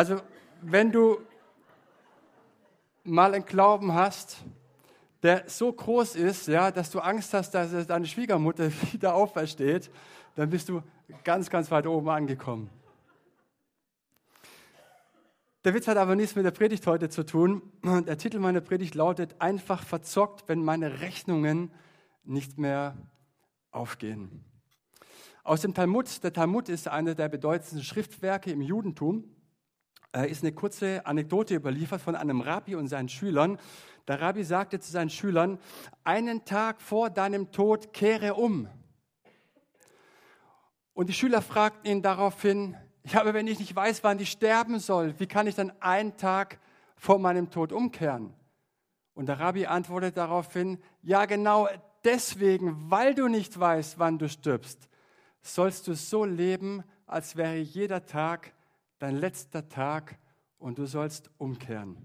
Also, wenn du mal einen Glauben hast, der so groß ist, ja, dass du Angst hast, dass deine Schwiegermutter wieder aufersteht, dann bist du ganz, ganz weit oben angekommen. Der Witz hat aber nichts mit der Predigt heute zu tun. Der Titel meiner Predigt lautet einfach verzockt, wenn meine Rechnungen nicht mehr aufgehen. Aus dem Talmud, der Talmud ist eine der bedeutendsten Schriftwerke im Judentum ist eine kurze Anekdote überliefert von einem Rabbi und seinen Schülern. Der Rabbi sagte zu seinen Schülern, einen Tag vor deinem Tod kehre um. Und die Schüler fragten ihn daraufhin, ja, aber wenn ich nicht weiß, wann ich sterben soll, wie kann ich dann einen Tag vor meinem Tod umkehren? Und der Rabbi antwortet daraufhin, ja genau deswegen, weil du nicht weißt, wann du stirbst, sollst du so leben, als wäre jeder Tag dein letzter Tag und du sollst umkehren.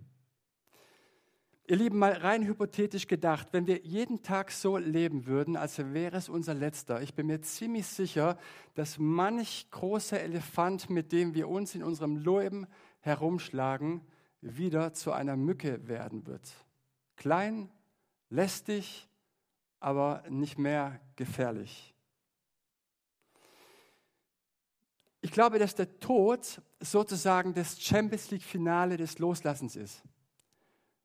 Ihr Lieben, mal rein hypothetisch gedacht, wenn wir jeden Tag so leben würden, als wäre es unser letzter, ich bin mir ziemlich sicher, dass manch großer Elefant, mit dem wir uns in unserem Leben herumschlagen, wieder zu einer Mücke werden wird. Klein, lästig, aber nicht mehr gefährlich. Ich glaube, dass der Tod sozusagen das Champions League-Finale des Loslassens ist.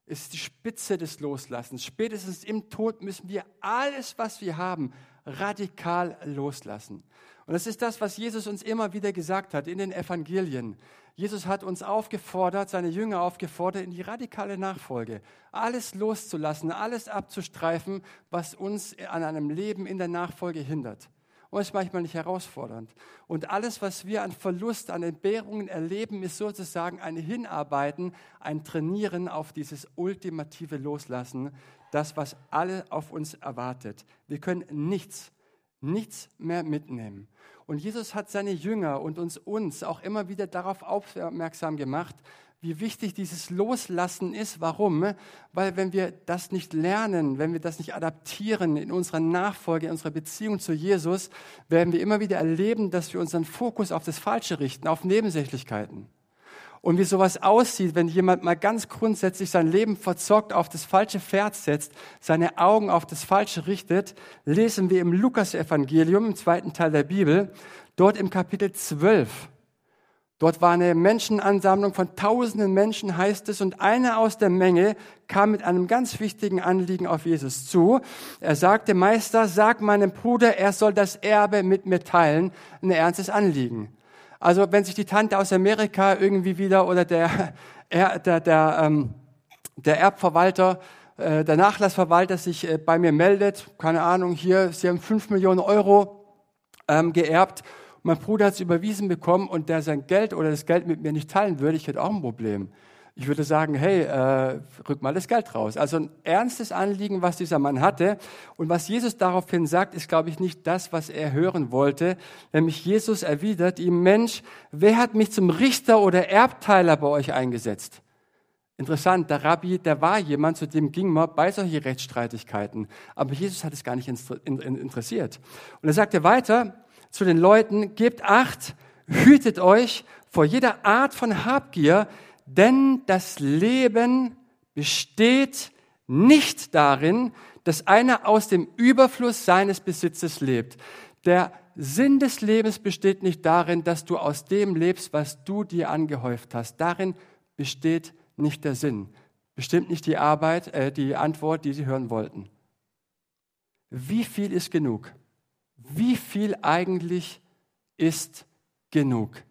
Es ist die Spitze des Loslassens. Spätestens im Tod müssen wir alles, was wir haben, radikal loslassen. Und das ist das, was Jesus uns immer wieder gesagt hat in den Evangelien. Jesus hat uns aufgefordert, seine Jünger aufgefordert, in die radikale Nachfolge, alles loszulassen, alles abzustreifen, was uns an einem Leben in der Nachfolge hindert und ist manchmal nicht herausfordernd. Und alles, was wir an Verlust, an Entbehrungen erleben, ist sozusagen ein Hinarbeiten, ein Trainieren auf dieses ultimative Loslassen, das, was alle auf uns erwartet. Wir können nichts, nichts mehr mitnehmen. Und Jesus hat seine Jünger und uns, uns auch immer wieder darauf aufmerksam gemacht, wie wichtig dieses Loslassen ist. Warum? Weil wenn wir das nicht lernen, wenn wir das nicht adaptieren in unserer Nachfolge, in unserer Beziehung zu Jesus, werden wir immer wieder erleben, dass wir unseren Fokus auf das Falsche richten, auf Nebensächlichkeiten. Und wie sowas aussieht, wenn jemand mal ganz grundsätzlich sein Leben verzockt, auf das falsche Pferd setzt, seine Augen auf das Falsche richtet, lesen wir im Lukas-Evangelium, im zweiten Teil der Bibel, dort im Kapitel 12. Dort war eine Menschenansammlung von tausenden Menschen, heißt es, und einer aus der Menge kam mit einem ganz wichtigen Anliegen auf Jesus zu. Er sagte, Meister, sag meinem Bruder, er soll das Erbe mit mir teilen. Ein ernstes Anliegen. Also wenn sich die Tante aus Amerika irgendwie wieder oder der, der, der, der, ähm, der Erbverwalter, äh, der Nachlassverwalter sich äh, bei mir meldet, keine Ahnung, hier, Sie haben fünf Millionen Euro ähm, geerbt mein Bruder hat es überwiesen bekommen und der sein Geld oder das Geld mit mir nicht teilen würde, ich hätte auch ein Problem. Ich würde sagen, hey, äh, rück mal das Geld raus. Also ein ernstes Anliegen, was dieser Mann hatte. Und was Jesus daraufhin sagt, ist, glaube ich, nicht das, was er hören wollte. Nämlich Jesus erwidert ihm, Mensch, wer hat mich zum Richter oder Erbteiler bei euch eingesetzt? Interessant, der Rabbi, der war jemand, zu dem ging man bei solchen Rechtsstreitigkeiten. Aber Jesus hat es gar nicht interessiert. Und er sagte weiter, zu den Leuten, gebt acht, hütet euch vor jeder Art von Habgier, denn das Leben besteht nicht darin, dass einer aus dem Überfluss seines Besitzes lebt. Der Sinn des Lebens besteht nicht darin, dass du aus dem lebst, was du dir angehäuft hast. Darin besteht nicht der Sinn. Bestimmt nicht die Arbeit, äh, die Antwort, die sie hören wollten. Wie viel ist genug? Wie viel eigentlich ist genug?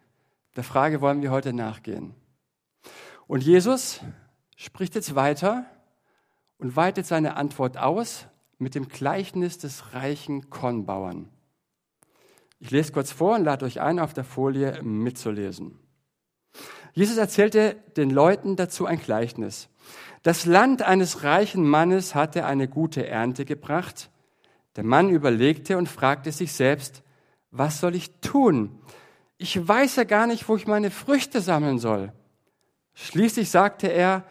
Der Frage wollen wir heute nachgehen. Und Jesus spricht jetzt weiter und weitet seine Antwort aus mit dem Gleichnis des reichen Kornbauern. Ich lese kurz vor und lade euch ein, auf der Folie mitzulesen. Jesus erzählte den Leuten dazu ein Gleichnis. Das Land eines reichen Mannes hatte eine gute Ernte gebracht der Mann überlegte und fragte sich selbst, was soll ich tun? Ich weiß ja gar nicht, wo ich meine Früchte sammeln soll. Schließlich sagte er,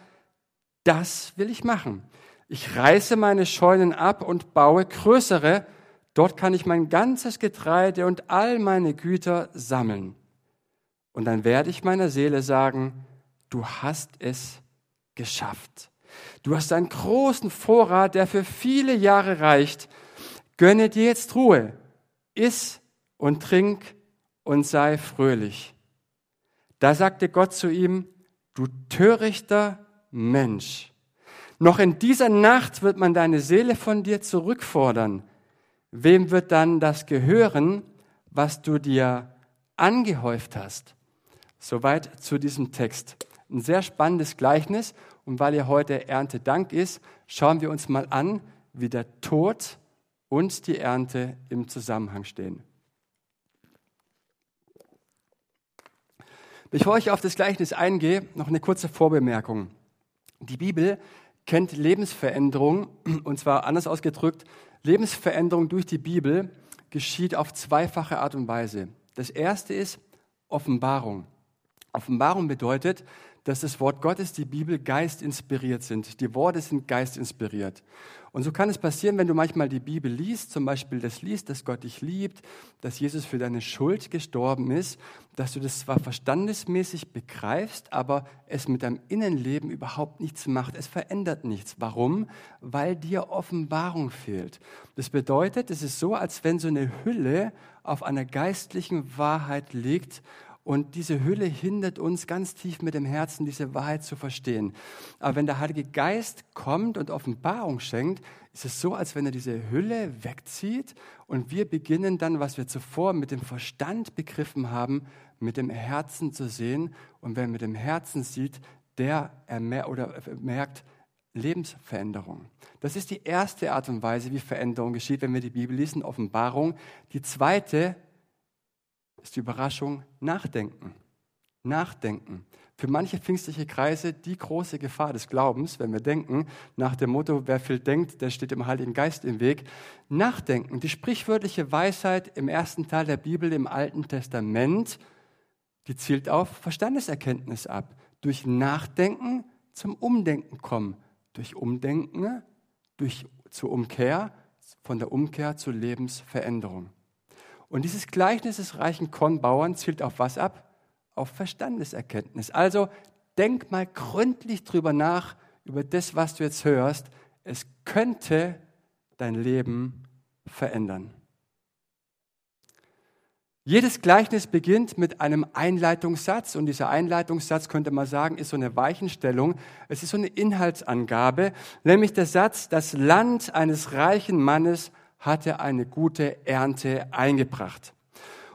das will ich machen. Ich reiße meine Scheunen ab und baue größere. Dort kann ich mein ganzes Getreide und all meine Güter sammeln. Und dann werde ich meiner Seele sagen, du hast es geschafft. Du hast einen großen Vorrat, der für viele Jahre reicht. Gönne dir jetzt Ruhe. Iss und trink und sei fröhlich. Da sagte Gott zu ihm, du törichter Mensch. Noch in dieser Nacht wird man deine Seele von dir zurückfordern. Wem wird dann das gehören, was du dir angehäuft hast? Soweit zu diesem Text. Ein sehr spannendes Gleichnis. Und weil ja heute Erntedank ist, schauen wir uns mal an, wie der Tod und die Ernte im Zusammenhang stehen. Bevor ich auf das Gleichnis eingehe, noch eine kurze Vorbemerkung. Die Bibel kennt Lebensveränderung, und zwar anders ausgedrückt, Lebensveränderung durch die Bibel geschieht auf zweifache Art und Weise. Das erste ist Offenbarung. Offenbarung bedeutet, dass das Wort Gottes, die Bibel, geistinspiriert sind. Die Worte sind geistinspiriert. Und so kann es passieren, wenn du manchmal die Bibel liest, zum Beispiel das liest, dass Gott dich liebt, dass Jesus für deine Schuld gestorben ist, dass du das zwar verstandesmäßig begreifst, aber es mit deinem Innenleben überhaupt nichts macht. Es verändert nichts. Warum? Weil dir Offenbarung fehlt. Das bedeutet, es ist so, als wenn so eine Hülle auf einer geistlichen Wahrheit liegt und diese Hülle hindert uns ganz tief mit dem Herzen, diese Wahrheit zu verstehen. Aber wenn der Heilige Geist kommt und Offenbarung schenkt, ist es so, als wenn er diese Hülle wegzieht und wir beginnen dann, was wir zuvor mit dem Verstand begriffen haben, mit dem Herzen zu sehen. Und wer mit dem Herzen sieht, der oder merkt Lebensveränderung. Das ist die erste Art und Weise, wie Veränderung geschieht, wenn wir die Bibel lesen, Offenbarung. Die zweite ist die Überraschung Nachdenken. Nachdenken. Für manche pfingstliche Kreise die große Gefahr des Glaubens, wenn wir denken, nach dem Motto, wer viel denkt, der steht dem Heiligen Geist im Weg. Nachdenken, die sprichwörtliche Weisheit im ersten Teil der Bibel im Alten Testament, die zielt auf Verstandeserkenntnis ab. Durch Nachdenken zum Umdenken kommen. Durch Umdenken, durch zur Umkehr, von der Umkehr zur Lebensveränderung. Und dieses Gleichnis des reichen Kornbauern zielt auf was ab? Auf Verstandeserkenntnis. Also denk mal gründlich drüber nach, über das, was du jetzt hörst. Es könnte dein Leben verändern. Jedes Gleichnis beginnt mit einem Einleitungssatz und dieser Einleitungssatz könnte man sagen, ist so eine Weichenstellung. Es ist so eine Inhaltsangabe, nämlich der Satz, das Land eines reichen Mannes hatte eine gute Ernte eingebracht.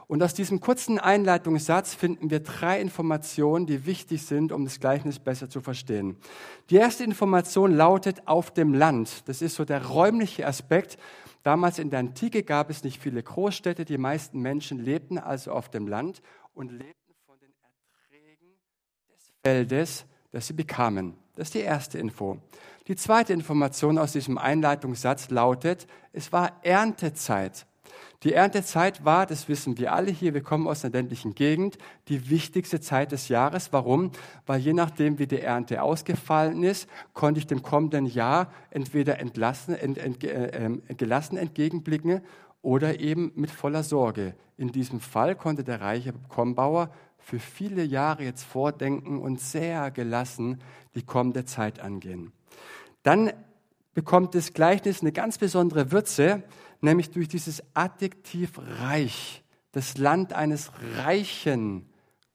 Und aus diesem kurzen Einleitungssatz finden wir drei Informationen, die wichtig sind, um das Gleichnis besser zu verstehen. Die erste Information lautet auf dem Land. Das ist so der räumliche Aspekt. Damals in der Antike gab es nicht viele Großstädte. Die meisten Menschen lebten also auf dem Land und lebten von den Erträgen des Feldes, das sie bekamen. Das ist die erste Info. Die zweite Information aus diesem Einleitungssatz lautet, es war Erntezeit. Die Erntezeit war, das wissen wir alle hier, wir kommen aus einer ländlichen Gegend, die wichtigste Zeit des Jahres. Warum? Weil je nachdem, wie die Ernte ausgefallen ist, konnte ich dem kommenden Jahr entweder entlassen, ent, ent, äh, äh, gelassen entgegenblicken oder eben mit voller Sorge. In diesem Fall konnte der reiche Kornbauer für viele Jahre jetzt vordenken und sehr gelassen die kommende Zeit angehen. Dann bekommt das Gleichnis eine ganz besondere Würze, nämlich durch dieses Adjektiv reich, das Land eines reichen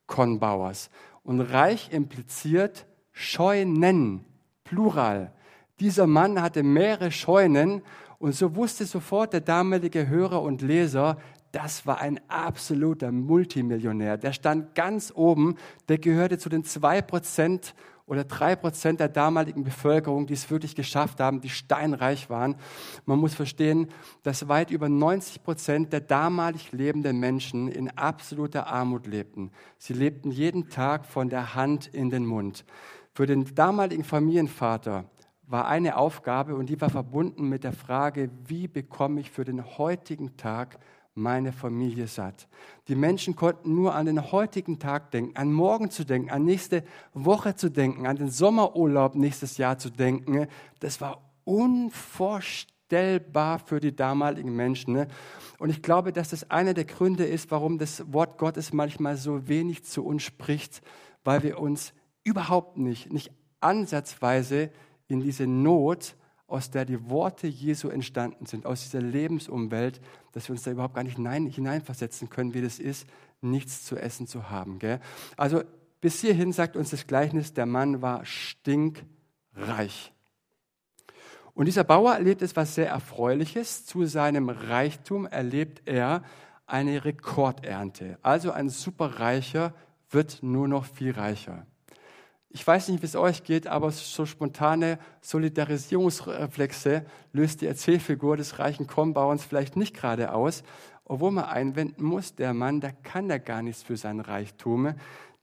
Kornbauers. Und reich impliziert Scheunen, Plural. Dieser Mann hatte mehrere Scheunen und so wusste sofort der damalige Hörer und Leser, das war ein absoluter Multimillionär. Der stand ganz oben, der gehörte zu den zwei Prozent oder drei Prozent der damaligen Bevölkerung, die es wirklich geschafft haben, die steinreich waren. Man muss verstehen, dass weit über 90 Prozent der damalig lebenden Menschen in absoluter Armut lebten. Sie lebten jeden Tag von der Hand in den Mund. Für den damaligen Familienvater war eine Aufgabe und die war verbunden mit der Frage, wie bekomme ich für den heutigen Tag meine Familie satt. Die Menschen konnten nur an den heutigen Tag denken, an morgen zu denken, an nächste Woche zu denken, an den Sommerurlaub nächstes Jahr zu denken. Das war unvorstellbar für die damaligen Menschen. Ne? Und ich glaube, dass das einer der Gründe ist, warum das Wort Gottes manchmal so wenig zu uns spricht, weil wir uns überhaupt nicht, nicht ansatzweise in diese Not, aus der die Worte Jesu entstanden sind, aus dieser Lebensumwelt, dass wir uns da überhaupt gar nicht hineinversetzen können, wie das ist, nichts zu essen zu haben. Gell? Also bis hierhin sagt uns das Gleichnis, der Mann war stinkreich. Und dieser Bauer erlebt etwas sehr Erfreuliches. Zu seinem Reichtum erlebt er eine Rekordernte. Also ein Superreicher wird nur noch viel reicher. Ich weiß nicht, wie es euch geht, aber so spontane Solidarisierungsreflexe löst die Erzählfigur des reichen Kornbauerns vielleicht nicht gerade aus, obwohl man einwenden muss, der Mann, der kann ja gar nichts für sein Reichtum,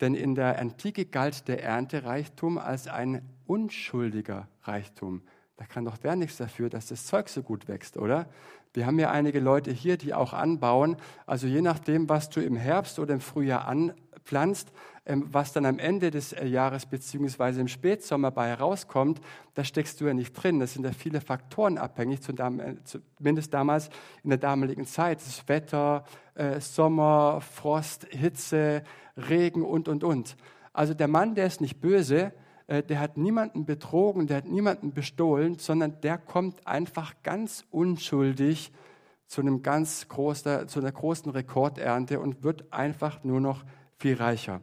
denn in der Antike galt der Erntereichtum als ein unschuldiger Reichtum. Da kann doch der nichts dafür, dass das Zeug so gut wächst, oder? Wir haben ja einige Leute hier, die auch anbauen. Also je nachdem, was du im Herbst oder im Frühjahr anpflanzt, was dann am Ende des äh, Jahres beziehungsweise im Spätsommer bei herauskommt, da steckst du ja nicht drin. Das sind ja viele Faktoren abhängig, äh, zumindest damals in der damaligen Zeit. Das Wetter, äh, Sommer, Frost, Hitze, Regen und, und, und. Also der Mann, der ist nicht böse, der hat niemanden betrogen, der hat niemanden bestohlen, sondern der kommt einfach ganz unschuldig zu, einem ganz großen, zu einer großen Rekordernte und wird einfach nur noch viel reicher.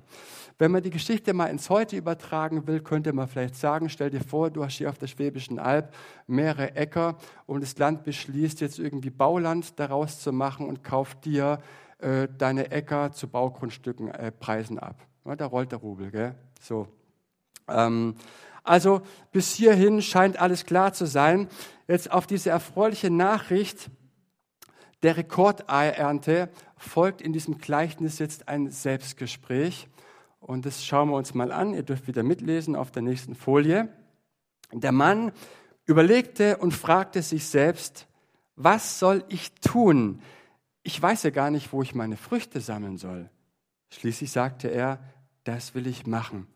Wenn man die Geschichte mal ins Heute übertragen will, könnte man vielleicht sagen, stell dir vor, du hast hier auf der Schwäbischen Alb mehrere Äcker und das Land beschließt jetzt irgendwie Bauland daraus zu machen und kauft dir äh, deine Äcker zu Baugrundstücken äh, Preisen ab. Ja, da rollt der Rubel, gell? So. Ähm, also bis hierhin scheint alles klar zu sein. Jetzt auf diese erfreuliche Nachricht der Rekordernte folgt in diesem Gleichnis jetzt ein Selbstgespräch. Und das schauen wir uns mal an. Ihr dürft wieder mitlesen auf der nächsten Folie. Der Mann überlegte und fragte sich selbst, was soll ich tun? Ich weiß ja gar nicht, wo ich meine Früchte sammeln soll. Schließlich sagte er, das will ich machen.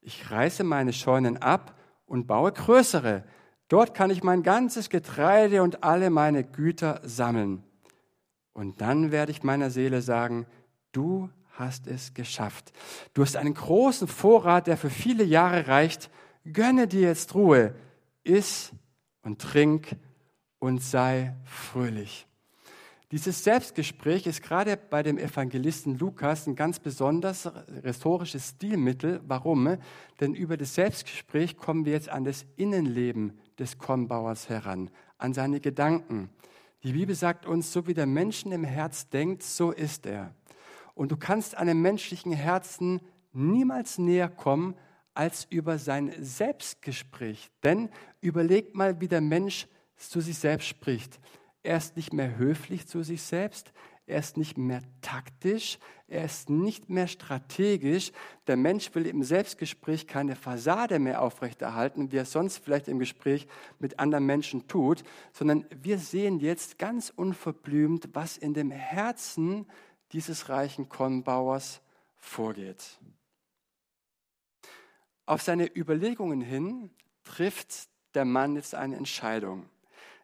Ich reiße meine Scheunen ab und baue größere. Dort kann ich mein ganzes Getreide und alle meine Güter sammeln. Und dann werde ich meiner Seele sagen, du hast es geschafft. Du hast einen großen Vorrat, der für viele Jahre reicht. Gönne dir jetzt Ruhe. Iss und trink und sei fröhlich. Dieses Selbstgespräch ist gerade bei dem Evangelisten Lukas ein ganz besonders rhetorisches Stilmittel. Warum? Denn über das Selbstgespräch kommen wir jetzt an das Innenleben des Kornbauers heran, an seine Gedanken. Die Bibel sagt uns, so wie der Menschen im Herz denkt, so ist er. Und du kannst einem menschlichen Herzen niemals näher kommen als über sein Selbstgespräch. Denn überleg mal, wie der Mensch zu sich selbst spricht. Er ist nicht mehr höflich zu sich selbst, er ist nicht mehr taktisch, er ist nicht mehr strategisch. Der Mensch will im Selbstgespräch keine Fassade mehr aufrechterhalten, wie er sonst vielleicht im Gespräch mit anderen Menschen tut, sondern wir sehen jetzt ganz unverblümt, was in dem Herzen dieses reichen Kornbauers vorgeht. Auf seine Überlegungen hin trifft der Mann jetzt eine Entscheidung.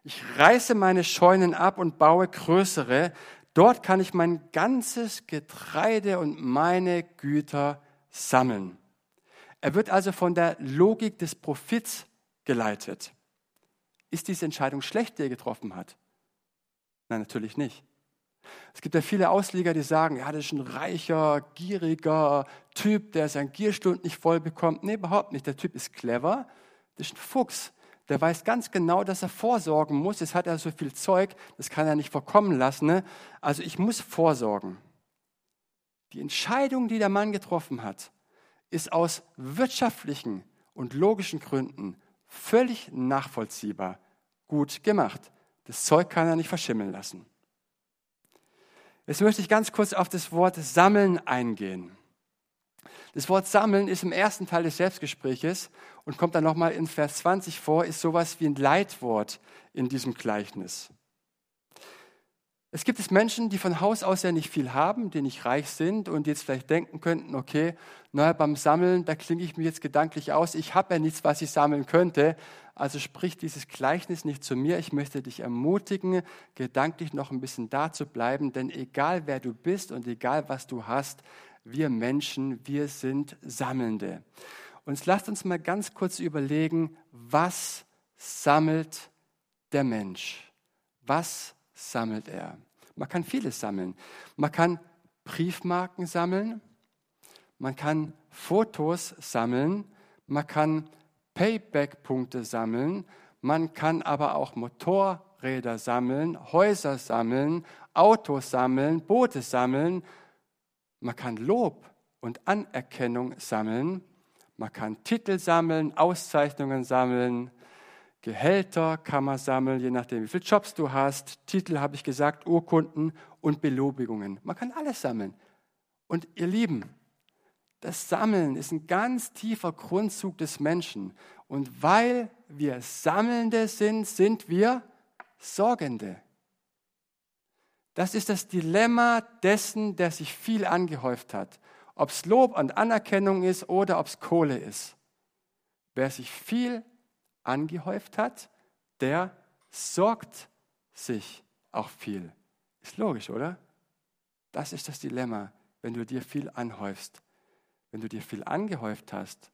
Ich reiße meine Scheunen ab und baue größere, Dort kann ich mein ganzes Getreide und meine Güter sammeln. Er wird also von der Logik des Profits geleitet. Ist diese Entscheidung schlecht, die er getroffen hat? Nein, natürlich nicht. Es gibt ja viele Ausleger, die sagen, ja, das ist ein reicher, gieriger Typ, der sein Gierstund nicht voll bekommt. Nee, überhaupt nicht. Der Typ ist clever, das ist ein Fuchs der weiß ganz genau, dass er vorsorgen muss. Jetzt hat er so viel Zeug, das kann er nicht verkommen lassen. Ne? Also ich muss vorsorgen. Die Entscheidung, die der Mann getroffen hat, ist aus wirtschaftlichen und logischen Gründen völlig nachvollziehbar gut gemacht. Das Zeug kann er nicht verschimmeln lassen. Jetzt möchte ich ganz kurz auf das Wort Sammeln eingehen. Das Wort sammeln ist im ersten Teil des Selbstgespräches und kommt dann nochmal in Vers 20 vor, ist sowas wie ein Leitwort in diesem Gleichnis. Es gibt es Menschen, die von Haus aus ja nicht viel haben, die nicht reich sind und jetzt vielleicht denken könnten, okay, naja, beim Sammeln, da klinge ich mir jetzt gedanklich aus, ich habe ja nichts, was ich sammeln könnte, also spricht dieses Gleichnis nicht zu mir. Ich möchte dich ermutigen, gedanklich noch ein bisschen da zu bleiben, denn egal wer du bist und egal was du hast, wir Menschen, wir sind Sammelnde. Und lasst uns mal ganz kurz überlegen, was sammelt der Mensch? Was sammelt er? Man kann vieles sammeln. Man kann Briefmarken sammeln, man kann Fotos sammeln, man kann Payback-Punkte sammeln, man kann aber auch Motorräder sammeln, Häuser sammeln, Autos sammeln, Boote sammeln, man kann Lob und Anerkennung sammeln, man kann Titel sammeln, Auszeichnungen sammeln, Gehälter kann man sammeln, je nachdem, wie viele Jobs du hast. Titel habe ich gesagt, Urkunden und Belobigungen. Man kann alles sammeln. Und ihr Lieben, das Sammeln ist ein ganz tiefer Grundzug des Menschen. Und weil wir Sammelnde sind, sind wir Sorgende. Das ist das Dilemma dessen, der sich viel angehäuft hat. Ob es Lob und Anerkennung ist oder ob es Kohle ist. Wer sich viel angehäuft hat, der sorgt sich auch viel. Ist logisch, oder? Das ist das Dilemma, wenn du dir viel anhäufst. Wenn du dir viel angehäuft hast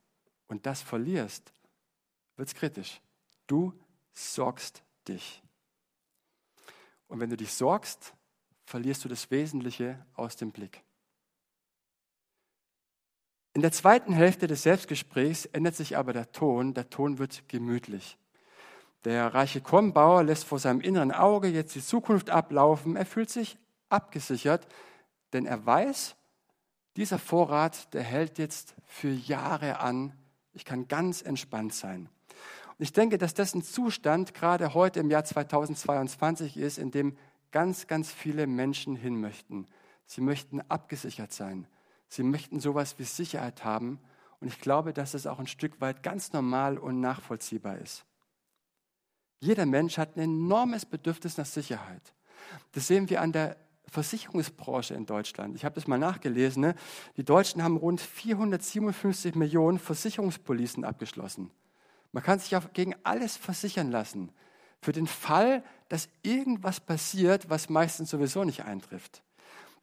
und das verlierst, wird es kritisch. Du sorgst dich. Und wenn du dich sorgst, verlierst du das Wesentliche aus dem Blick. In der zweiten Hälfte des Selbstgesprächs ändert sich aber der Ton. Der Ton wird gemütlich. Der reiche Kornbauer lässt vor seinem inneren Auge jetzt die Zukunft ablaufen. Er fühlt sich abgesichert, denn er weiß, dieser Vorrat, der hält jetzt für Jahre an. Ich kann ganz entspannt sein. Und ich denke, dass das ein Zustand gerade heute im Jahr 2022 ist, in dem ganz, ganz viele Menschen hin möchten. Sie möchten abgesichert sein. Sie möchten sowas wie Sicherheit haben. Und ich glaube, dass es auch ein Stück weit ganz normal und nachvollziehbar ist. Jeder Mensch hat ein enormes Bedürfnis nach Sicherheit. Das sehen wir an der Versicherungsbranche in Deutschland. Ich habe das mal nachgelesen. Ne? Die Deutschen haben rund 457 Millionen Versicherungspolicen abgeschlossen. Man kann sich auch gegen alles versichern lassen. Für den Fall, dass irgendwas passiert, was meistens sowieso nicht eintrifft.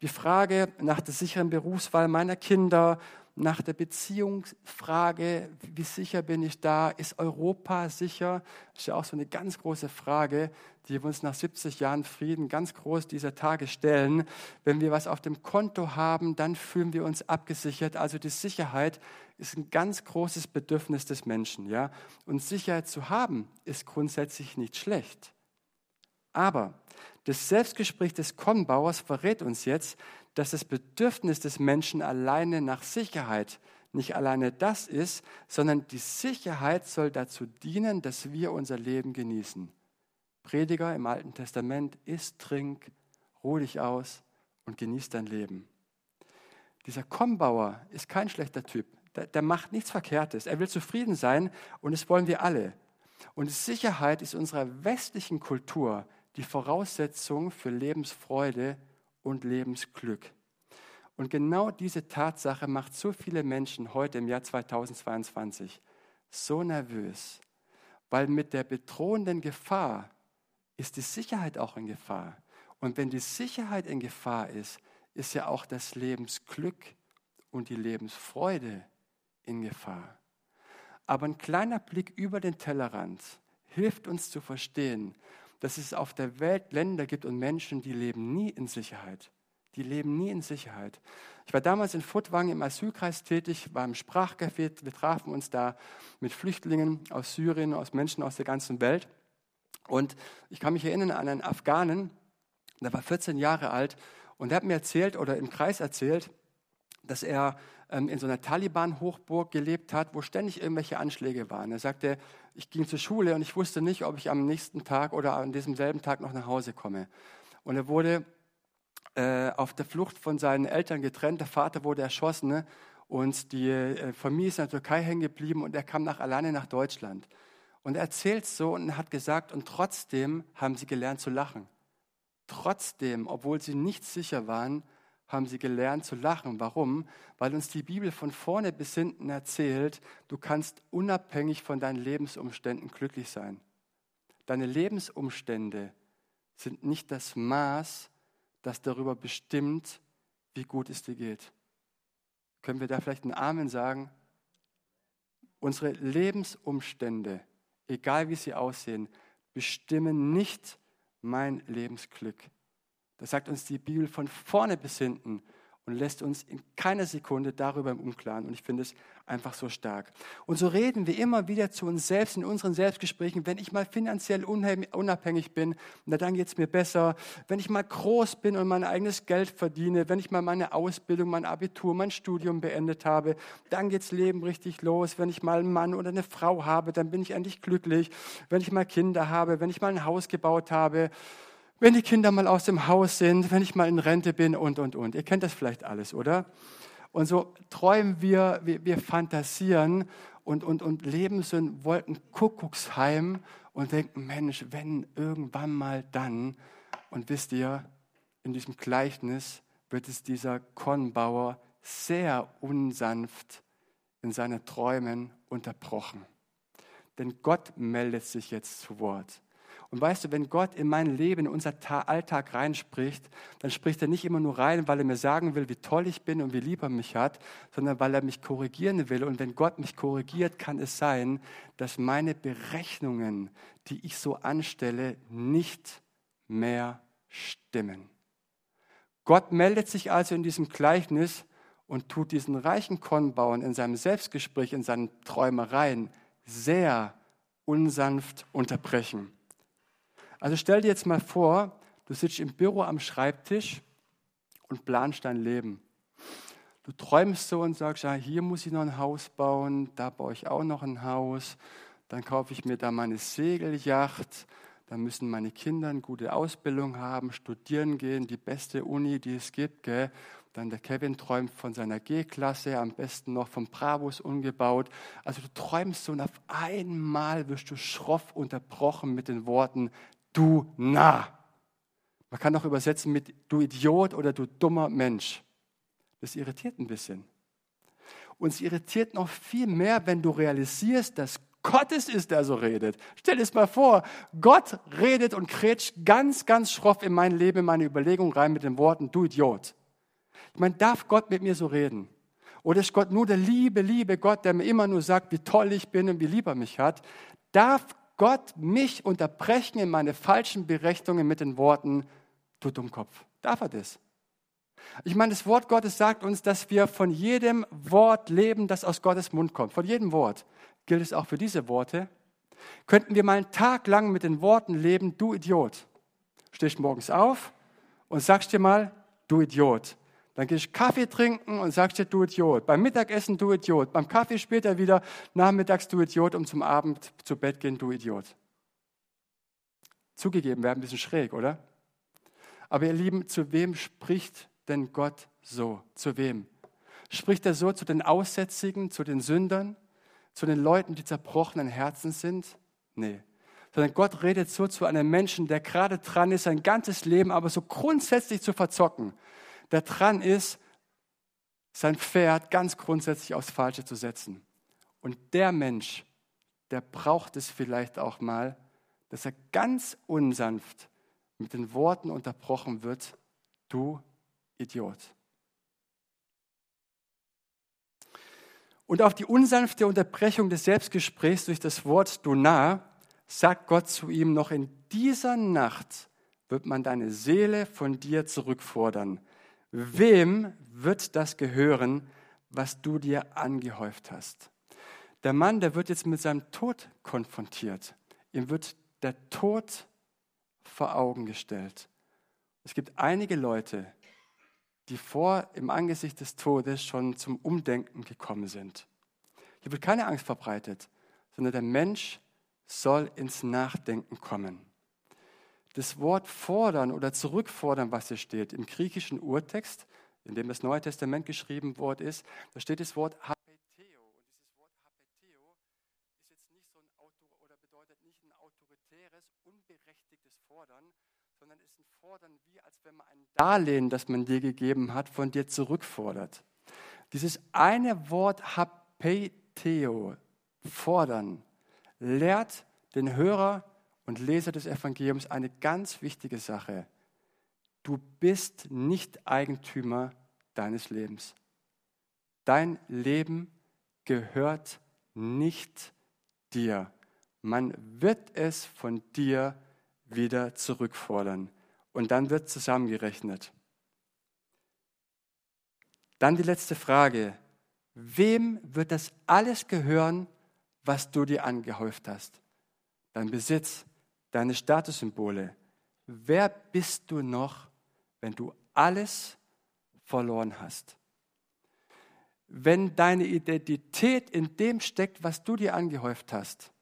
Die Frage nach der sicheren Berufswahl meiner Kinder, nach der Beziehungsfrage, wie sicher bin ich da? Ist Europa sicher? Das ist ja auch so eine ganz große Frage, die wir uns nach 70 Jahren Frieden ganz groß dieser Tage stellen. Wenn wir was auf dem Konto haben, dann fühlen wir uns abgesichert. Also die Sicherheit ist ein ganz großes Bedürfnis des Menschen. Ja? Und Sicherheit zu haben, ist grundsätzlich nicht schlecht. Aber das Selbstgespräch des Kornbauers verrät uns jetzt, dass das Bedürfnis des Menschen alleine nach Sicherheit nicht alleine das ist, sondern die Sicherheit soll dazu dienen, dass wir unser Leben genießen. Prediger im Alten Testament, isst, trink, ruh dich aus und genieß dein Leben. Dieser Kornbauer ist kein schlechter Typ. Der, der macht nichts Verkehrtes. Er will zufrieden sein und das wollen wir alle. Und Sicherheit ist unserer westlichen Kultur die Voraussetzung für Lebensfreude und Lebensglück. Und genau diese Tatsache macht so viele Menschen heute im Jahr 2022 so nervös, weil mit der bedrohenden Gefahr ist die Sicherheit auch in Gefahr. Und wenn die Sicherheit in Gefahr ist, ist ja auch das Lebensglück und die Lebensfreude in Gefahr. Aber ein kleiner Blick über den Tellerrand hilft uns zu verstehen, dass es auf der Welt Länder gibt und Menschen, die leben nie in Sicherheit. Die leben nie in Sicherheit. Ich war damals in Furtwangen im Asylkreis tätig, war im Sprachcafé. Wir trafen uns da mit Flüchtlingen aus Syrien, aus Menschen aus der ganzen Welt. Und ich kann mich erinnern an einen Afghanen, der war 14 Jahre alt und der hat mir erzählt oder im Kreis erzählt, dass er ähm, in so einer Taliban-Hochburg gelebt hat, wo ständig irgendwelche Anschläge waren. Er sagte, ich ging zur Schule und ich wusste nicht, ob ich am nächsten Tag oder an diesem selben Tag noch nach Hause komme. Und er wurde äh, auf der Flucht von seinen Eltern getrennt. Der Vater wurde erschossen ne? und die äh, Familie ist in der Türkei hängen geblieben und er kam nach, alleine nach Deutschland. Und er erzählt so und hat gesagt, und trotzdem haben sie gelernt zu lachen. Trotzdem, obwohl sie nicht sicher waren, haben sie gelernt zu lachen. Warum? Weil uns die Bibel von vorne bis hinten erzählt, du kannst unabhängig von deinen Lebensumständen glücklich sein. Deine Lebensumstände sind nicht das Maß, das darüber bestimmt, wie gut es dir geht. Können wir da vielleicht einen Amen sagen? Unsere Lebensumstände, egal wie sie aussehen, bestimmen nicht mein Lebensglück. Das sagt uns die Bibel von vorne bis hinten und lässt uns in keiner Sekunde darüber im Unklaren. Und ich finde es einfach so stark. Und so reden wir immer wieder zu uns selbst in unseren Selbstgesprächen, wenn ich mal finanziell unabhängig bin, na dann geht es mir besser. Wenn ich mal groß bin und mein eigenes Geld verdiene, wenn ich mal meine Ausbildung, mein Abitur, mein Studium beendet habe, dann geht's Leben richtig los. Wenn ich mal einen Mann oder eine Frau habe, dann bin ich endlich glücklich. Wenn ich mal Kinder habe, wenn ich mal ein Haus gebaut habe, wenn die Kinder mal aus dem Haus sind, wenn ich mal in Rente bin und, und, und. Ihr kennt das vielleicht alles, oder? Und so träumen wir, wir, wir fantasieren und, und, und leben so in Wolkenkuckucksheim und denken, Mensch, wenn irgendwann mal dann. Und wisst ihr, in diesem Gleichnis wird es dieser Kornbauer sehr unsanft in seinen Träumen unterbrochen. Denn Gott meldet sich jetzt zu Wort. Und weißt du, wenn Gott in mein Leben, in unser Alltag reinspricht, dann spricht er nicht immer nur rein, weil er mir sagen will, wie toll ich bin und wie lieb er mich hat, sondern weil er mich korrigieren will. Und wenn Gott mich korrigiert, kann es sein, dass meine Berechnungen, die ich so anstelle, nicht mehr stimmen. Gott meldet sich also in diesem Gleichnis und tut diesen reichen Kornbauern in seinem Selbstgespräch, in seinen Träumereien sehr unsanft unterbrechen. Also stell dir jetzt mal vor, du sitzt im Büro am Schreibtisch und planst dein Leben. Du träumst so und sagst, ja, hier muss ich noch ein Haus bauen, da baue ich auch noch ein Haus, dann kaufe ich mir da meine Segelyacht, dann müssen meine Kinder eine gute Ausbildung haben, studieren gehen, die beste Uni, die es gibt. Gell? Dann der Kevin träumt von seiner G-Klasse, am besten noch vom Bravus umgebaut. Also du träumst so und auf einmal wirst du schroff unterbrochen mit den Worten, du Narr. Man kann auch übersetzen mit du Idiot oder du dummer Mensch. Das irritiert ein bisschen. Und es irritiert noch viel mehr, wenn du realisierst, dass Gott es ist, der so redet. Stell es mal vor, Gott redet und krätscht ganz, ganz schroff in mein Leben, in meine Überlegung rein mit den Worten, du Idiot. Ich meine, darf Gott mit mir so reden? Oder ist Gott nur der liebe, liebe Gott, der mir immer nur sagt, wie toll ich bin und wie lieb er mich hat? Darf Gott mich unterbrechen in meine falschen Berechnungen mit den Worten, du Dummkopf. Darf er das? Ich meine, das Wort Gottes sagt uns, dass wir von jedem Wort leben, das aus Gottes Mund kommt. Von jedem Wort. Gilt es auch für diese Worte? Könnten wir mal einen Tag lang mit den Worten leben, du Idiot. Stehst morgens auf und sagst dir mal, du Idiot. Dann gehst du Kaffee trinken und sagst dir, du Idiot. Beim Mittagessen, du Idiot. Beim Kaffee später wieder, nachmittags, du Idiot. Um zum Abend zu Bett gehen, du Idiot. Zugegeben, wäre ein bisschen schräg, oder? Aber ihr Lieben, zu wem spricht denn Gott so? Zu wem? Spricht er so zu den Aussätzigen, zu den Sündern, zu den Leuten, die zerbrochenen Herzen sind? Nee. Sondern Gott redet so zu einem Menschen, der gerade dran ist, sein ganzes Leben aber so grundsätzlich zu verzocken der dran ist, sein Pferd ganz grundsätzlich aufs Falsche zu setzen. Und der Mensch, der braucht es vielleicht auch mal, dass er ganz unsanft mit den Worten unterbrochen wird, du Idiot. Und auf die unsanfte Unterbrechung des Selbstgesprächs durch das Wort du nah sagt Gott zu ihm noch in dieser Nacht wird man deine Seele von dir zurückfordern. Wem wird das gehören, was du dir angehäuft hast? Der Mann, der wird jetzt mit seinem Tod konfrontiert. Ihm wird der Tod vor Augen gestellt. Es gibt einige Leute, die vor im Angesicht des Todes schon zum Umdenken gekommen sind. Hier wird keine Angst verbreitet, sondern der Mensch soll ins Nachdenken kommen das Wort fordern oder zurückfordern, was hier steht, im griechischen Urtext, in dem das Neue Testament geschrieben worden ist, da steht das Wort hapeteo. Und dieses Wort hapeteo ist jetzt nicht so ein Autor oder bedeutet nicht ein autoritäres, unberechtigtes Fordern, sondern ist ein Fordern, wie als wenn man ein Darlehen, das man dir gegeben hat, von dir zurückfordert. Dieses eine Wort hapeteo, fordern, lehrt den Hörer und Leser des Evangeliums eine ganz wichtige Sache. Du bist nicht Eigentümer deines Lebens. Dein Leben gehört nicht dir. Man wird es von dir wieder zurückfordern. Und dann wird zusammengerechnet. Dann die letzte Frage. Wem wird das alles gehören, was du dir angehäuft hast? Dein Besitz, deine Statussymbole. Wer bist du noch, wenn du alles verloren hast? Wenn deine Identität in dem steckt, was du dir angehäuft hast,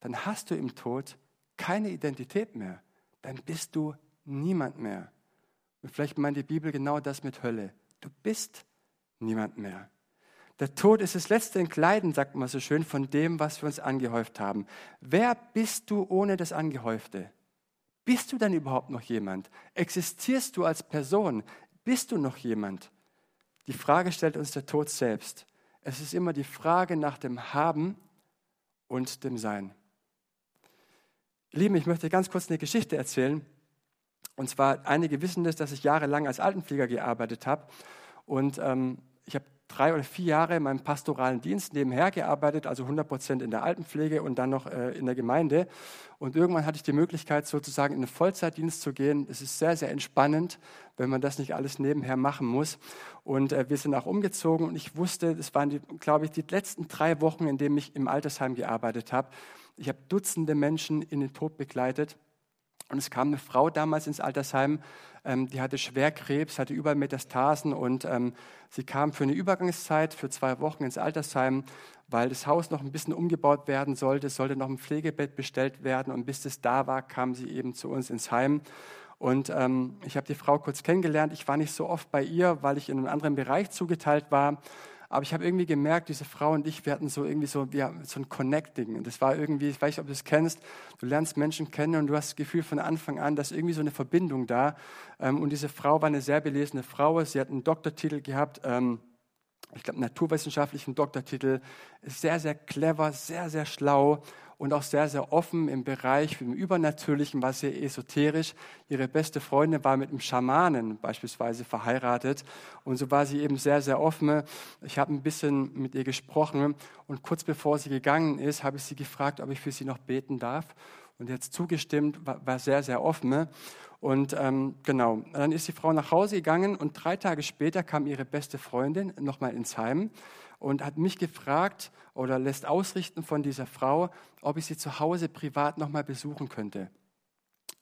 dann hast du im Tod keine Identität mehr. Dann bist du niemand mehr. Und vielleicht meint die Bibel genau das mit Hölle. Du bist niemand mehr. Der Tod ist das letzte Entkleiden, sagt man so schön, von dem, was wir uns angehäuft haben. Wer bist du ohne das Angehäufte? Bist du denn überhaupt noch jemand? Existierst du als Person? Bist du noch jemand? Die Frage stellt uns der Tod selbst. Es ist immer die Frage nach dem Haben und dem Sein. Lieben, ich möchte ganz kurz eine Geschichte erzählen. Und zwar, einige wissen das, dass ich jahrelang als Altenpfleger gearbeitet habe. Und ähm, ich habe drei oder vier Jahre in meinem pastoralen Dienst nebenher gearbeitet, also 100 Prozent in der Altenpflege und dann noch äh, in der Gemeinde. Und irgendwann hatte ich die Möglichkeit, sozusagen in den Vollzeitdienst zu gehen. Es ist sehr, sehr entspannend, wenn man das nicht alles nebenher machen muss. Und äh, wir sind auch umgezogen und ich wusste, das waren, glaube ich, die letzten drei Wochen, in denen ich im Altersheim gearbeitet habe. Ich habe Dutzende Menschen in den Tod begleitet. Und es kam eine Frau damals ins Altersheim, ähm, die hatte Schwerkrebs, hatte überall Metastasen und ähm, sie kam für eine Übergangszeit, für zwei Wochen ins Altersheim, weil das Haus noch ein bisschen umgebaut werden sollte. Es sollte noch ein Pflegebett bestellt werden und bis das da war, kam sie eben zu uns ins Heim. Und ähm, ich habe die Frau kurz kennengelernt. Ich war nicht so oft bei ihr, weil ich in einem anderen Bereich zugeteilt war. Aber ich habe irgendwie gemerkt, diese Frau und ich, wir hatten so irgendwie so, wir, so ein Connecting. Und das war irgendwie, ich weiß nicht, ob du es kennst, du lernst Menschen kennen und du hast das Gefühl von Anfang an, dass irgendwie so eine Verbindung da. Ähm, und diese Frau war eine sehr belesene Frau. Sie hat einen Doktortitel gehabt. Ähm, ich glaube, naturwissenschaftlichen Doktortitel, sehr, sehr clever, sehr, sehr schlau und auch sehr, sehr offen im Bereich im Übernatürlichen, war sehr esoterisch. Ihre beste Freundin war mit einem Schamanen beispielsweise verheiratet und so war sie eben sehr, sehr offen. Ich habe ein bisschen mit ihr gesprochen und kurz bevor sie gegangen ist, habe ich sie gefragt, ob ich für sie noch beten darf und jetzt zugestimmt, war, war sehr, sehr offen. Und ähm, genau, dann ist die Frau nach Hause gegangen und drei Tage später kam ihre beste Freundin nochmal ins Heim und hat mich gefragt oder lässt ausrichten von dieser Frau, ob ich sie zu Hause privat nochmal besuchen könnte.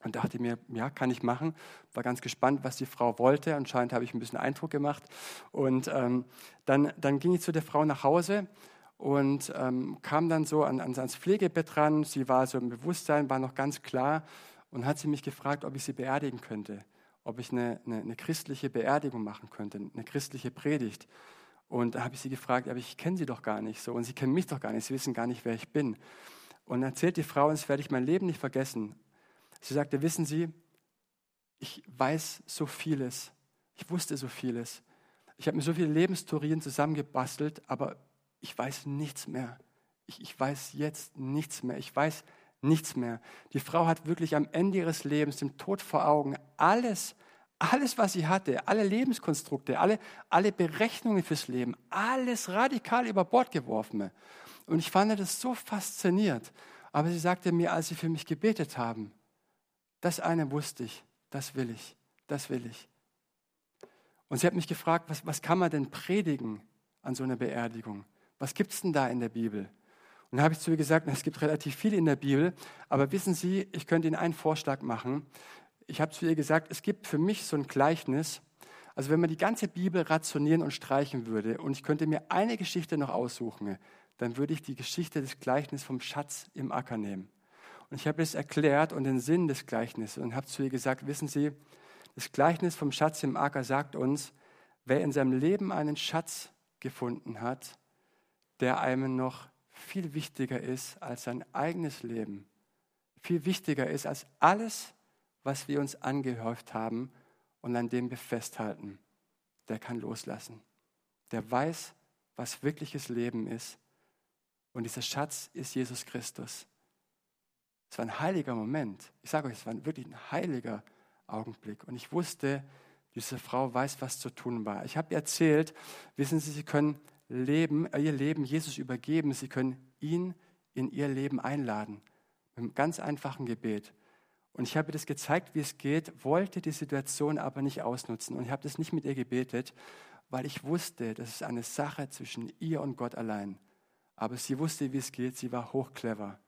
Und dachte mir, ja, kann ich machen. War ganz gespannt, was die Frau wollte. Anscheinend habe ich ein bisschen Eindruck gemacht. Und ähm, dann, dann ging ich zu der Frau nach Hause und ähm, kam dann so an, ans Pflegebett ran. Sie war so im Bewusstsein, war noch ganz klar und hat sie mich gefragt, ob ich sie beerdigen könnte, ob ich eine, eine, eine christliche Beerdigung machen könnte, eine christliche Predigt. Und da habe ich sie gefragt, aber ich kenne sie doch gar nicht so und sie kennen mich doch gar nicht, sie wissen gar nicht, wer ich bin. Und erzählt die Frau, und das werde ich mein Leben nicht vergessen. Sie sagte, wissen Sie, ich weiß so vieles, ich wusste so vieles. Ich habe mir so viele Lebenstheorien zusammengebastelt, aber ich weiß nichts mehr. Ich, ich weiß jetzt nichts mehr. Ich weiß nichts mehr. Die Frau hat wirklich am Ende ihres Lebens, dem Tod vor Augen, alles, alles, was sie hatte, alle Lebenskonstrukte, alle, alle Berechnungen fürs Leben, alles radikal über Bord geworfen. Und ich fand das so fasziniert. Aber sie sagte mir, als sie für mich gebetet haben, das eine wusste ich, das will ich, das will ich. Und sie hat mich gefragt, was, was kann man denn predigen an so einer Beerdigung? Was gibt es denn da in der Bibel? Und dann habe ich zu ihr gesagt, es gibt relativ viel in der Bibel, aber wissen Sie, ich könnte Ihnen einen Vorschlag machen. Ich habe zu ihr gesagt, es gibt für mich so ein Gleichnis. Also wenn man die ganze Bibel rationieren und streichen würde und ich könnte mir eine Geschichte noch aussuchen, dann würde ich die Geschichte des Gleichnisses vom Schatz im Acker nehmen. Und ich habe es erklärt und den Sinn des Gleichnisses und habe zu ihr gesagt, wissen Sie, das Gleichnis vom Schatz im Acker sagt uns, wer in seinem Leben einen Schatz gefunden hat, der einem noch viel wichtiger ist als sein eigenes Leben, viel wichtiger ist als alles, was wir uns angehäuft haben und an dem wir festhalten, der kann loslassen. Der weiß, was wirkliches Leben ist. Und dieser Schatz ist Jesus Christus. Es war ein heiliger Moment. Ich sage euch, es war wirklich ein heiliger Augenblick. Und ich wusste, diese Frau weiß, was zu tun war. Ich habe ihr erzählt, wissen Sie, Sie können Leben, ihr Leben Jesus übergeben. Sie können ihn in ihr Leben einladen. Mit einem ganz einfachen Gebet. Und ich habe ihr das gezeigt, wie es geht, wollte die Situation aber nicht ausnutzen. Und ich habe das nicht mit ihr gebetet, weil ich wusste, das ist eine Sache zwischen ihr und Gott allein. Aber sie wusste, wie es geht. Sie war hochclever.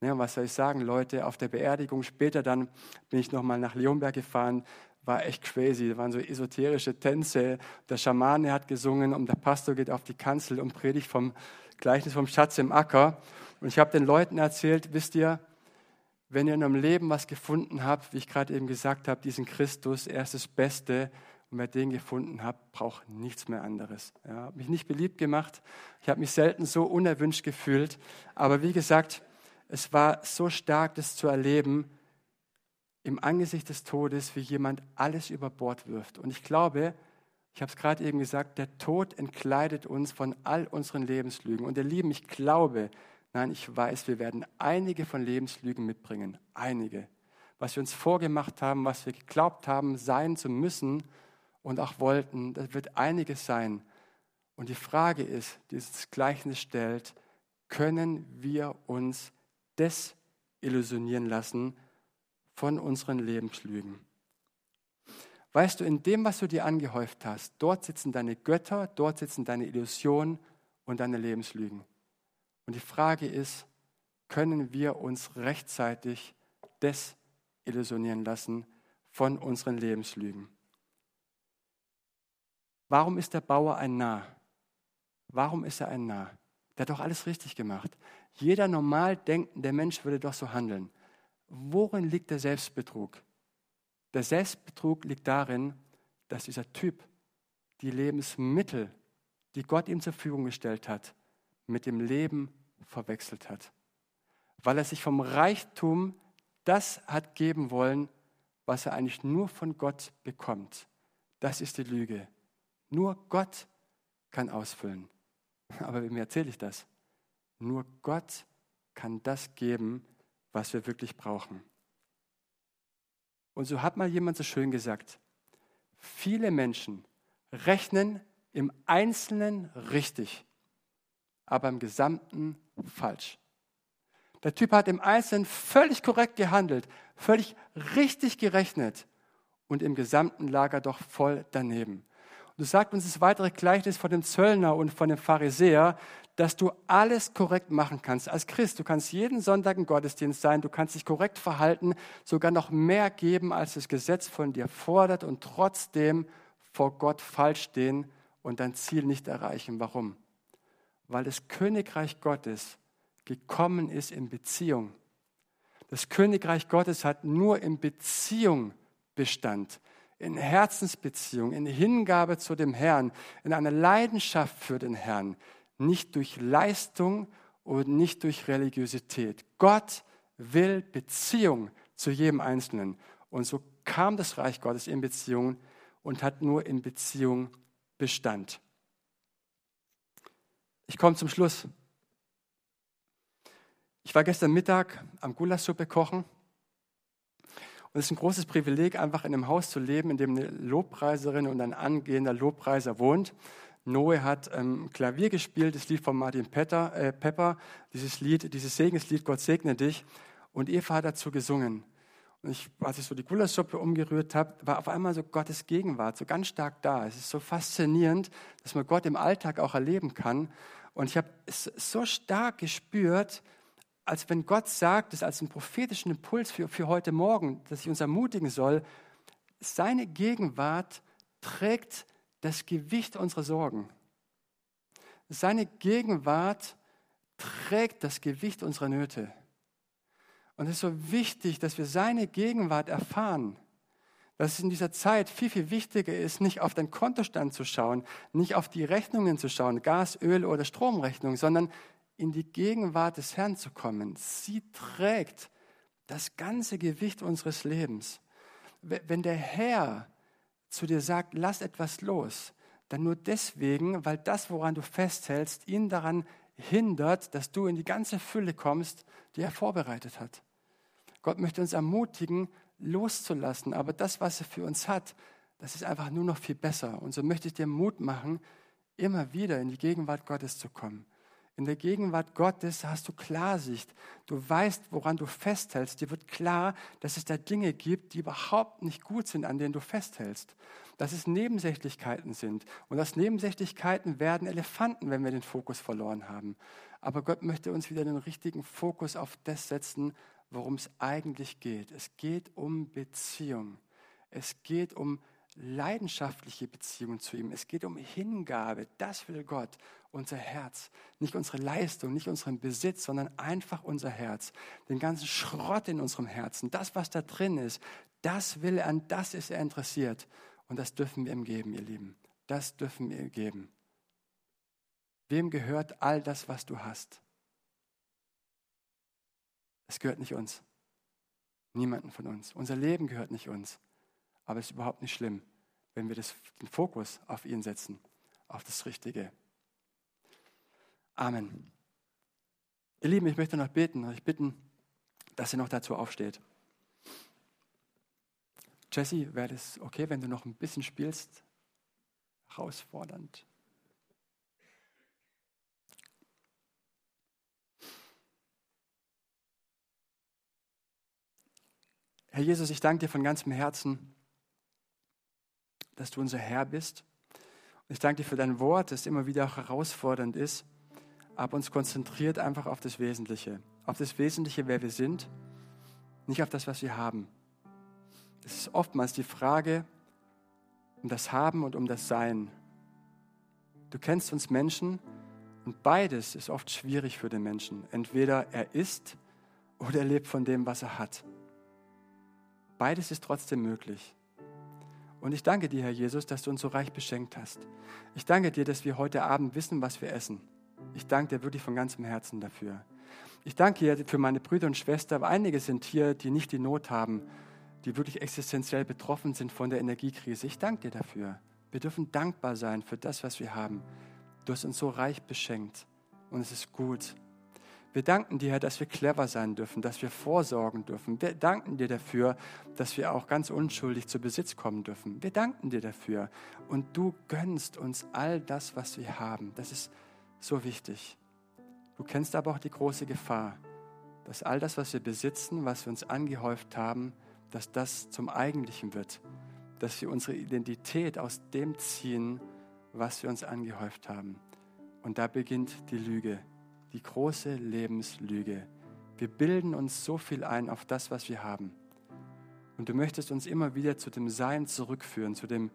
Ja, ne, was soll ich sagen, Leute, auf der Beerdigung später dann bin ich nochmal nach Leonberg gefahren, war echt crazy. Da waren so esoterische Tänze. Der Schamane hat gesungen und der Pastor geht auf die Kanzel und predigt vom Gleichnis vom Schatz im Acker. Und ich habe den Leuten erzählt, wisst ihr, wenn ihr in eurem Leben was gefunden habt, wie ich gerade eben gesagt habe, diesen Christus, er ist das Beste. Und wer den gefunden hat, braucht nichts mehr anderes. Ja, habe mich nicht beliebt gemacht. Ich habe mich selten so unerwünscht gefühlt. Aber wie gesagt, es war so stark, das zu erleben, im Angesicht des Todes, wie jemand alles über Bord wirft. Und ich glaube, ich habe es gerade eben gesagt, der Tod entkleidet uns von all unseren Lebenslügen. Und ihr Lieben, ich glaube, nein, ich weiß, wir werden einige von Lebenslügen mitbringen. Einige. Was wir uns vorgemacht haben, was wir geglaubt haben, sein zu müssen und auch wollten, das wird einiges sein. Und die Frage ist, die dieses Gleichnis stellt, können wir uns desillusionieren lassen von unseren Lebenslügen. Weißt du, in dem, was du dir angehäuft hast, dort sitzen deine Götter, dort sitzen deine Illusionen und deine Lebenslügen. Und die Frage ist, können wir uns rechtzeitig desillusionieren lassen von unseren Lebenslügen? Warum ist der Bauer ein Narr? Warum ist er ein Narr? Der hat doch alles richtig gemacht. Jeder normal denkende Mensch würde doch so handeln. Worin liegt der Selbstbetrug? Der Selbstbetrug liegt darin, dass dieser Typ die Lebensmittel, die Gott ihm zur Verfügung gestellt hat, mit dem Leben verwechselt hat. Weil er sich vom Reichtum das hat geben wollen, was er eigentlich nur von Gott bekommt. Das ist die Lüge. Nur Gott kann ausfüllen. Aber wem erzähle ich das? Nur Gott kann das geben, was wir wirklich brauchen. Und so hat mal jemand so schön gesagt, viele Menschen rechnen im Einzelnen richtig, aber im Gesamten falsch. Der Typ hat im Einzelnen völlig korrekt gehandelt, völlig richtig gerechnet und im Gesamten lag er doch voll daneben. Und du sagt uns das weitere Gleichnis von dem Zöllner und von dem Pharisäer, dass du alles korrekt machen kannst. Als Christ, du kannst jeden Sonntag im Gottesdienst sein, du kannst dich korrekt verhalten, sogar noch mehr geben, als das Gesetz von dir fordert und trotzdem vor Gott falsch stehen und dein Ziel nicht erreichen. Warum? Weil das Königreich Gottes gekommen ist in Beziehung. Das Königreich Gottes hat nur in Beziehung Bestand, in Herzensbeziehung, in Hingabe zu dem Herrn, in einer Leidenschaft für den Herrn, nicht durch Leistung und nicht durch Religiosität. Gott will Beziehung zu jedem Einzelnen. Und so kam das Reich Gottes in Beziehung und hat nur in Beziehung Bestand. Ich komme zum Schluss. Ich war gestern Mittag am Gulaschsuppe kochen. Und es ist ein großes Privileg, einfach in einem Haus zu leben, in dem eine Lobpreiserin und ein angehender Lobpreiser wohnt. Noe hat ähm, Klavier gespielt, das Lied von Martin Petter, äh, Pepper, dieses Lied, dieses Segenslied, Gott segne dich. Und Eva hat dazu gesungen. Und ich, als ich so die Gulaschsuppe umgerührt habe, war auf einmal so Gottes Gegenwart so ganz stark da. Es ist so faszinierend, dass man Gott im Alltag auch erleben kann. Und ich habe es so stark gespürt, als wenn Gott sagt, das als einen prophetischen Impuls für, für heute Morgen, dass ich uns ermutigen soll, seine Gegenwart trägt das Gewicht unserer Sorgen. Seine Gegenwart trägt das Gewicht unserer Nöte. Und es ist so wichtig, dass wir seine Gegenwart erfahren. Dass es in dieser Zeit viel, viel wichtiger ist, nicht auf den Kontostand zu schauen, nicht auf die Rechnungen zu schauen, Gas, Öl oder Stromrechnung, sondern in die Gegenwart des Herrn zu kommen. Sie trägt das ganze Gewicht unseres Lebens. wenn der Herr zu dir sagt, lass etwas los, dann nur deswegen, weil das, woran du festhältst, ihn daran hindert, dass du in die ganze Fülle kommst, die er vorbereitet hat. Gott möchte uns ermutigen, loszulassen, aber das, was er für uns hat, das ist einfach nur noch viel besser. Und so möchte ich dir Mut machen, immer wieder in die Gegenwart Gottes zu kommen. In der Gegenwart Gottes hast du Klarsicht. Du weißt, woran du festhältst. Dir wird klar, dass es da Dinge gibt, die überhaupt nicht gut sind, an denen du festhältst. Dass es Nebensächlichkeiten sind. Und aus Nebensächlichkeiten werden Elefanten, wenn wir den Fokus verloren haben. Aber Gott möchte uns wieder den richtigen Fokus auf das setzen, worum es eigentlich geht. Es geht um Beziehung. Es geht um leidenschaftliche Beziehung zu ihm. Es geht um Hingabe. Das will Gott. Unser Herz. Nicht unsere Leistung, nicht unseren Besitz, sondern einfach unser Herz. Den ganzen Schrott in unserem Herzen. Das, was da drin ist, das will er, an das ist er interessiert. Und das dürfen wir ihm geben, ihr Lieben. Das dürfen wir ihm geben. Wem gehört all das, was du hast? Es gehört nicht uns. Niemanden von uns. Unser Leben gehört nicht uns. Aber es ist überhaupt nicht schlimm, wenn wir das, den Fokus auf ihn setzen, auf das Richtige. Amen. Ihr Lieben, ich möchte noch beten, euch bitten, dass ihr noch dazu aufsteht. Jesse, wäre das okay, wenn du noch ein bisschen spielst? Herausfordernd. Herr Jesus, ich danke dir von ganzem Herzen dass du unser Herr bist. Und ich danke dir für dein Wort, das immer wieder auch herausfordernd ist, aber uns konzentriert einfach auf das Wesentliche. Auf das Wesentliche, wer wir sind, nicht auf das, was wir haben. Es ist oftmals die Frage um das Haben und um das Sein. Du kennst uns Menschen und beides ist oft schwierig für den Menschen. Entweder er ist oder er lebt von dem, was er hat. Beides ist trotzdem möglich. Und ich danke dir, Herr Jesus, dass du uns so reich beschenkt hast. Ich danke dir, dass wir heute Abend wissen, was wir essen. Ich danke dir wirklich von ganzem Herzen dafür. Ich danke dir für meine Brüder und Schwestern. Einige sind hier, die nicht die Not haben, die wirklich existenziell betroffen sind von der Energiekrise. Ich danke dir dafür. Wir dürfen dankbar sein für das, was wir haben. Du hast uns so reich beschenkt und es ist gut. Wir danken dir, Herr, dass wir clever sein dürfen, dass wir vorsorgen dürfen. Wir danken dir dafür, dass wir auch ganz unschuldig zu Besitz kommen dürfen. Wir danken dir dafür. Und du gönnst uns all das, was wir haben. Das ist so wichtig. Du kennst aber auch die große Gefahr, dass all das, was wir besitzen, was wir uns angehäuft haben, dass das zum Eigentlichen wird. Dass wir unsere Identität aus dem ziehen, was wir uns angehäuft haben. Und da beginnt die Lüge die große Lebenslüge. Wir bilden uns so viel ein auf das, was wir haben. Und du möchtest uns immer wieder zu dem Sein zurückführen, zu dem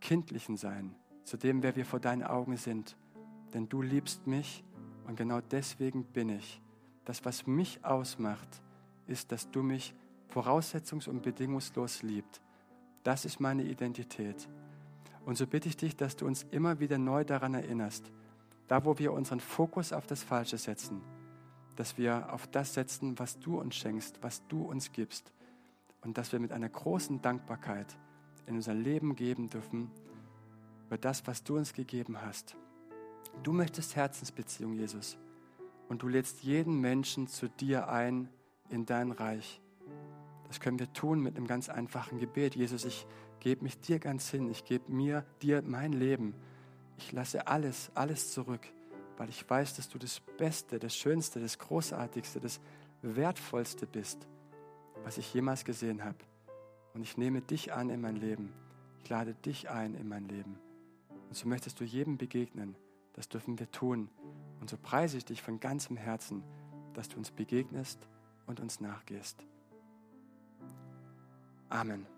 kindlichen Sein, zu dem, wer wir vor deinen Augen sind. Denn du liebst mich und genau deswegen bin ich. Das, was mich ausmacht, ist, dass du mich voraussetzungs- und bedingungslos liebst. Das ist meine Identität. Und so bitte ich dich, dass du uns immer wieder neu daran erinnerst, da, wo wir unseren Fokus auf das Falsche setzen, dass wir auf das setzen, was du uns schenkst, was du uns gibst. Und dass wir mit einer großen Dankbarkeit in unser Leben geben dürfen über das, was du uns gegeben hast. Du möchtest Herzensbeziehung, Jesus. Und du lädst jeden Menschen zu dir ein in dein Reich. Das können wir tun mit einem ganz einfachen Gebet. Jesus, ich gebe mich dir ganz hin. Ich gebe mir, dir mein Leben. Ich lasse alles, alles zurück, weil ich weiß, dass du das Beste, das Schönste, das Großartigste, das Wertvollste bist, was ich jemals gesehen habe. Und ich nehme dich an in mein Leben. Ich lade dich ein in mein Leben. Und so möchtest du jedem begegnen. Das dürfen wir tun. Und so preise ich dich von ganzem Herzen, dass du uns begegnest und uns nachgehst. Amen.